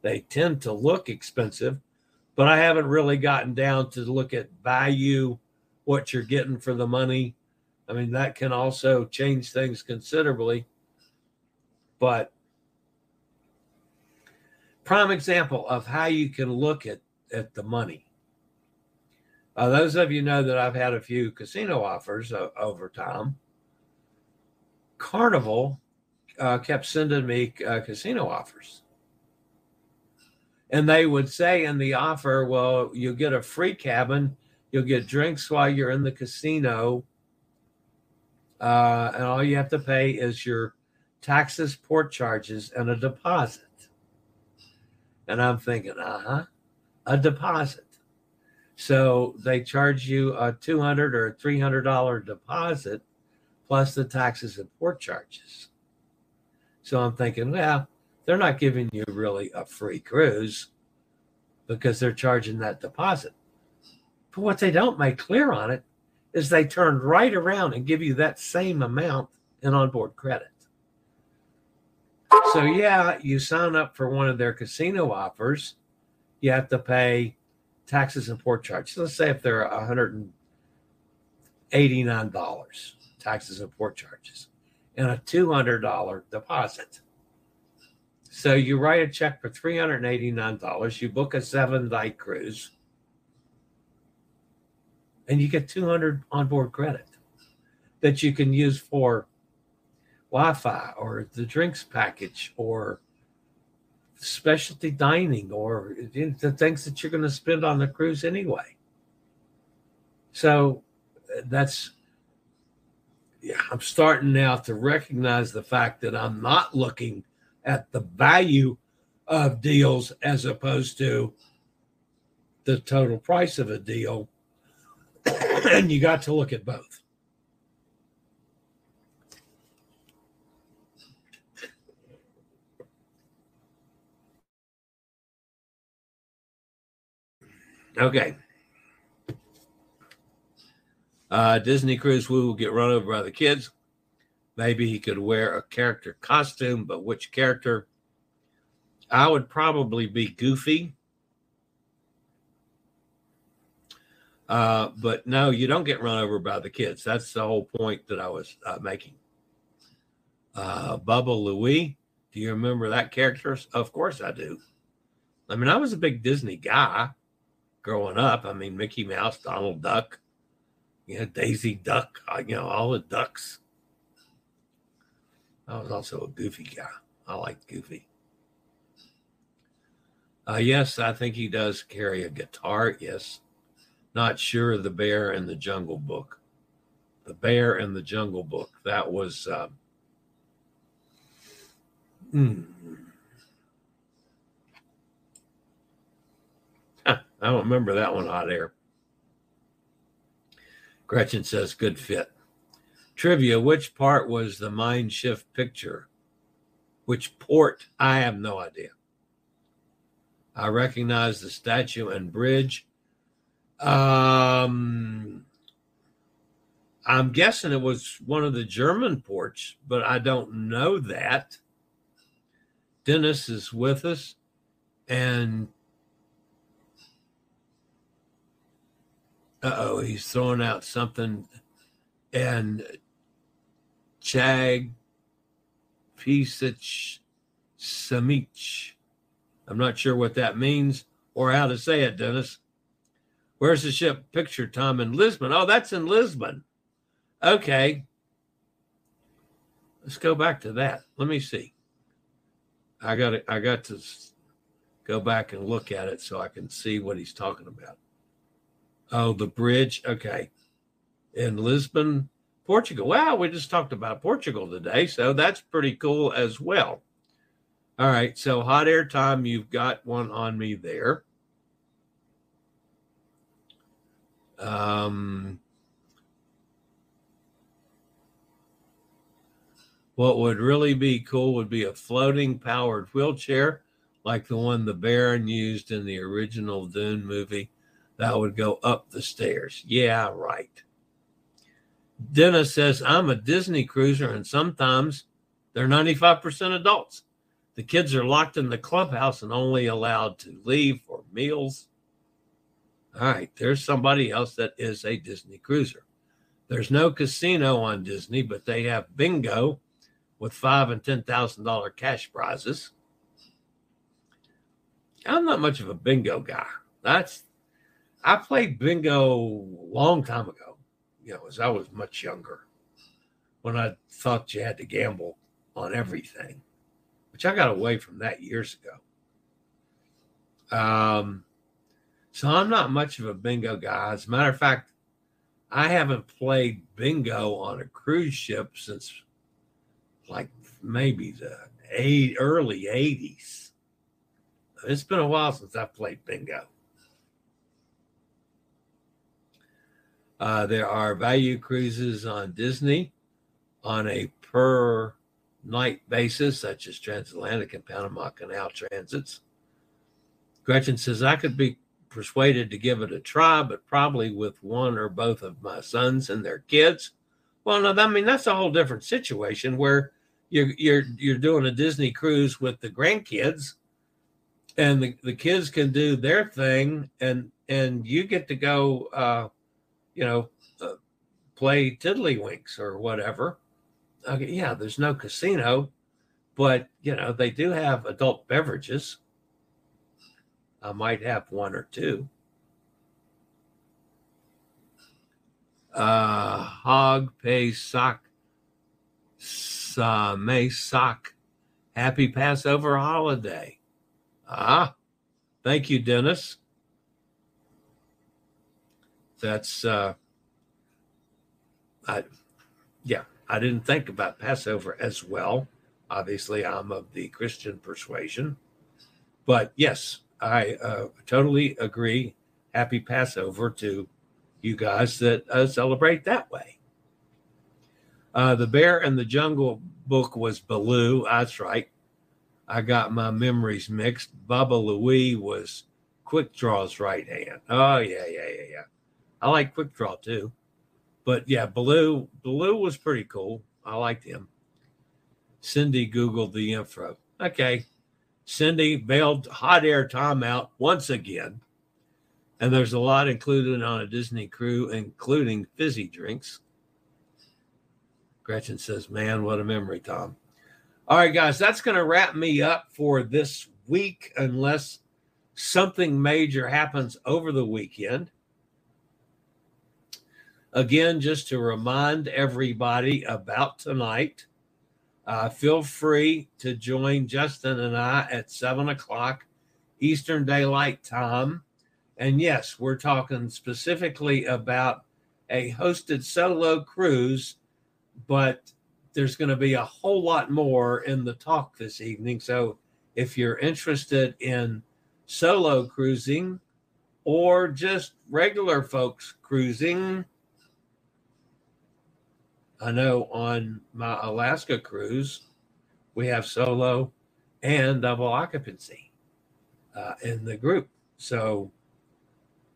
they tend to look expensive, but I haven't really gotten down to look at value, what you're getting for the money. I mean, that can also change things considerably. But prime example of how you can look at, at the money. Uh, those of you know that I've had a few casino offers uh, over time. Carnival uh, kept sending me uh, casino offers. And they would say in the offer, well, you'll get a free cabin, you'll get drinks while you're in the casino, uh, and all you have to pay is your taxes, port charges, and a deposit. And I'm thinking, uh huh, a deposit. So they charge you a 200 or $300 deposit plus the taxes and port charges. So I'm thinking, well, they're not giving you really a free cruise because they're charging that deposit. But what they don't make clear on it is they turn right around and give you that same amount in onboard credit. So yeah, you sign up for one of their casino offers, you have to pay taxes and port charges. Let's say if they're $189 taxes and port charges and a $200 deposit. So you write a check for $389, you book a seven night cruise, and you get 200 onboard credit that you can use for Wi Fi or the drinks package or specialty dining or the things that you're going to spend on the cruise anyway. So that's, yeah, I'm starting now to recognize the fact that I'm not looking at the value of deals as opposed to the total price of a deal. <coughs> and you got to look at both. Okay. Uh, Disney Cruise we will get run over by the kids. Maybe he could wear a character costume, but which character? I would probably be Goofy. Uh, but no, you don't get run over by the kids. That's the whole point that I was uh, making. Uh, Bubba Louie, do you remember that character? Of course I do. I mean, I was a big Disney guy growing up. I mean, Mickey Mouse, Donald Duck, you know, Daisy Duck, uh, you know, all the ducks. I was also a goofy guy. I like Goofy. Uh, yes, I think he does carry a guitar. Yes. Not sure the bear in the jungle book. The bear in the jungle book. That was. Uh, hmm. I don't remember that one hot air. Gretchen says, good fit. Trivia Which part was the Mein Schiff picture? Which port? I have no idea. I recognize the statue and bridge. Um, I'm guessing it was one of the German ports, but I don't know that. Dennis is with us, and uh oh, he's throwing out something, and Chag Pisich Samich. I'm not sure what that means or how to say it, Dennis. Where's the ship picture, Tom? In Lisbon. Oh, that's in Lisbon. Okay. Let's go back to that. Let me see. I got I got to go back and look at it so I can see what he's talking about. Oh, the bridge. Okay. In Lisbon, Portugal. Wow, we just talked about Portugal today. So that's pretty cool as well. All right. So hot air time, you've got one on me there. Um, what would really be cool would be a floating powered wheelchair like the one the Baron used in the original Dune movie that would go up the stairs. Yeah, right. Dennis says, I'm a Disney cruiser, and sometimes they're 95% adults. The kids are locked in the clubhouse and only allowed to leave for meals. All right, there's somebody else that is a Disney cruiser. There's no casino on Disney, but they have bingo with five and ten thousand dollar cash prizes. I'm not much of a bingo guy. That's I played bingo a long time ago, you know, as I was much younger, when I thought you had to gamble on everything, which I got away from that years ago. Um, so I'm not much of a bingo guy. As a matter of fact, I haven't played bingo on a cruise ship since like maybe the eight, early 80s. It's been a while since I've played bingo. Uh, there are value cruises on Disney on a per night basis, such as transatlantic and Panama Canal transits. Gretchen says, I could be persuaded to give it a try, but probably with one or both of my sons and their kids. Well, no, I mean that's a whole different situation where you're you're you're doing a Disney cruise with the grandkids, and the, the kids can do their thing and and you get to go, uh, you know, uh, play tiddlywinks or whatever. Okay, yeah, there's no casino, but you know they do have adult beverages. I might have one or two. Uh, hog pay sock, uh, may sock. Happy Passover holiday. Ah, thank you, Dennis. That's uh, I, yeah, I didn't think about Passover as well. Obviously, I'm of the Christian persuasion, but yes, I uh, totally agree. Happy Passover to you guys that uh, celebrate that way. Uh, the Bear and the Jungle book was Baloo. That's right. I got my memories mixed. Baba Louie was Quick Draw's right hand. Oh yeah, yeah, yeah, yeah. I like Quick Draw too, but yeah, Blue Blue was pretty cool. I liked him. Cindy googled the info. Okay, Cindy bailed hot air Tom out once again, and there's a lot included on a Disney crew, including fizzy drinks. Gretchen says, "Man, what a memory, Tom." All right, guys, that's going to wrap me up for this week, unless something major happens over the weekend. Again, just to remind everybody about tonight, uh, feel free to join Justin and I at seven o'clock Eastern Daylight Time. And yes, we're talking specifically about a hosted solo cruise, but there's going to be a whole lot more in the talk this evening. So if you're interested in solo cruising or just regular folks cruising, I know on my Alaska cruise, we have solo and double occupancy uh, in the group. So,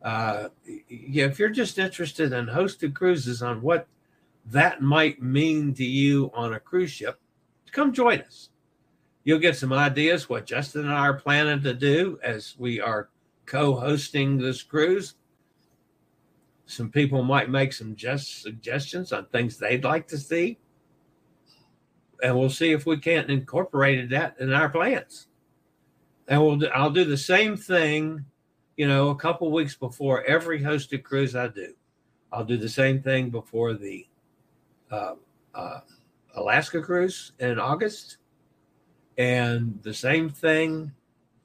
uh, yeah, if you're just interested in hosted cruises on what that might mean to you on a cruise ship, come join us. You'll get some ideas what Justin and I are planning to do as we are co-hosting this cruise. Some people might make some just suggestions on things they'd like to see. And we'll see if we can't incorporate that in our plans. And we'll do, I'll do the same thing, you know, a couple weeks before every hosted cruise I do. I'll do the same thing before the uh, uh, Alaska cruise in August. And the same thing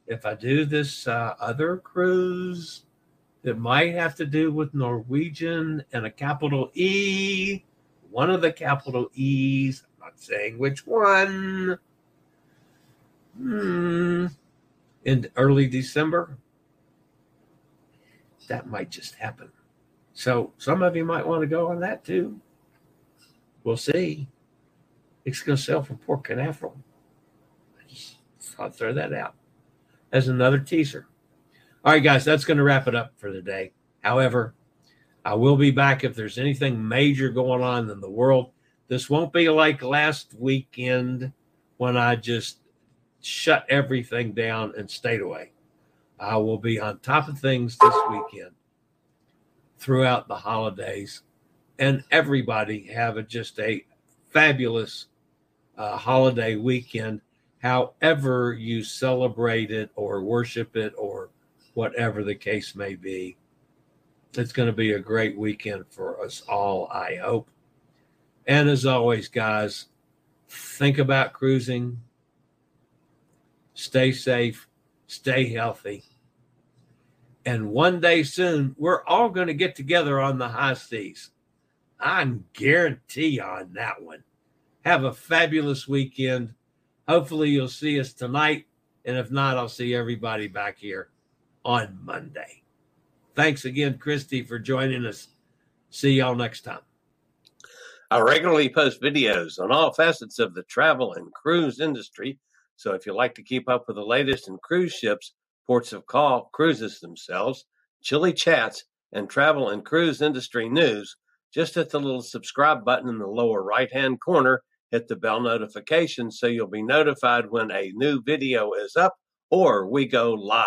if I do this uh, other cruise that might have to do with Norwegian and a capital E, one of the capital E's. I'm not saying which one. Hmm. In early December, that might just happen. So some of you might want to go on that too. We'll see. It's going to sell for Port Canaveral. I'll throw that out as another teaser. All right, guys, that's going to wrap it up for the day. However, I will be back if there's anything major going on in the world. This won't be like last weekend when I just shut everything down and stayed away. I will be on top of things this weekend throughout the holidays and everybody have a, just a fabulous uh, holiday weekend, however you celebrate it or worship it or whatever the case may be. It's going to be a great weekend for us all, I hope. And as always, guys, think about cruising, stay safe, stay healthy. And one day soon, we're all going to get together on the high seas. I guarantee on that one. Have a fabulous weekend. Hopefully, you'll see us tonight. And if not, I'll see everybody back here on Monday. Thanks again, Kristy, for joining us. See y'all next time. I regularly post videos on all facets of the travel and cruise industry. So if you like to keep up with the latest in cruise ships, ports of call, cruises themselves, Chillie Chats, and travel and cruise industry news, just hit the little subscribe button in the lower right hand corner. Hit the bell notification so you'll be notified when a new video is up or we go live.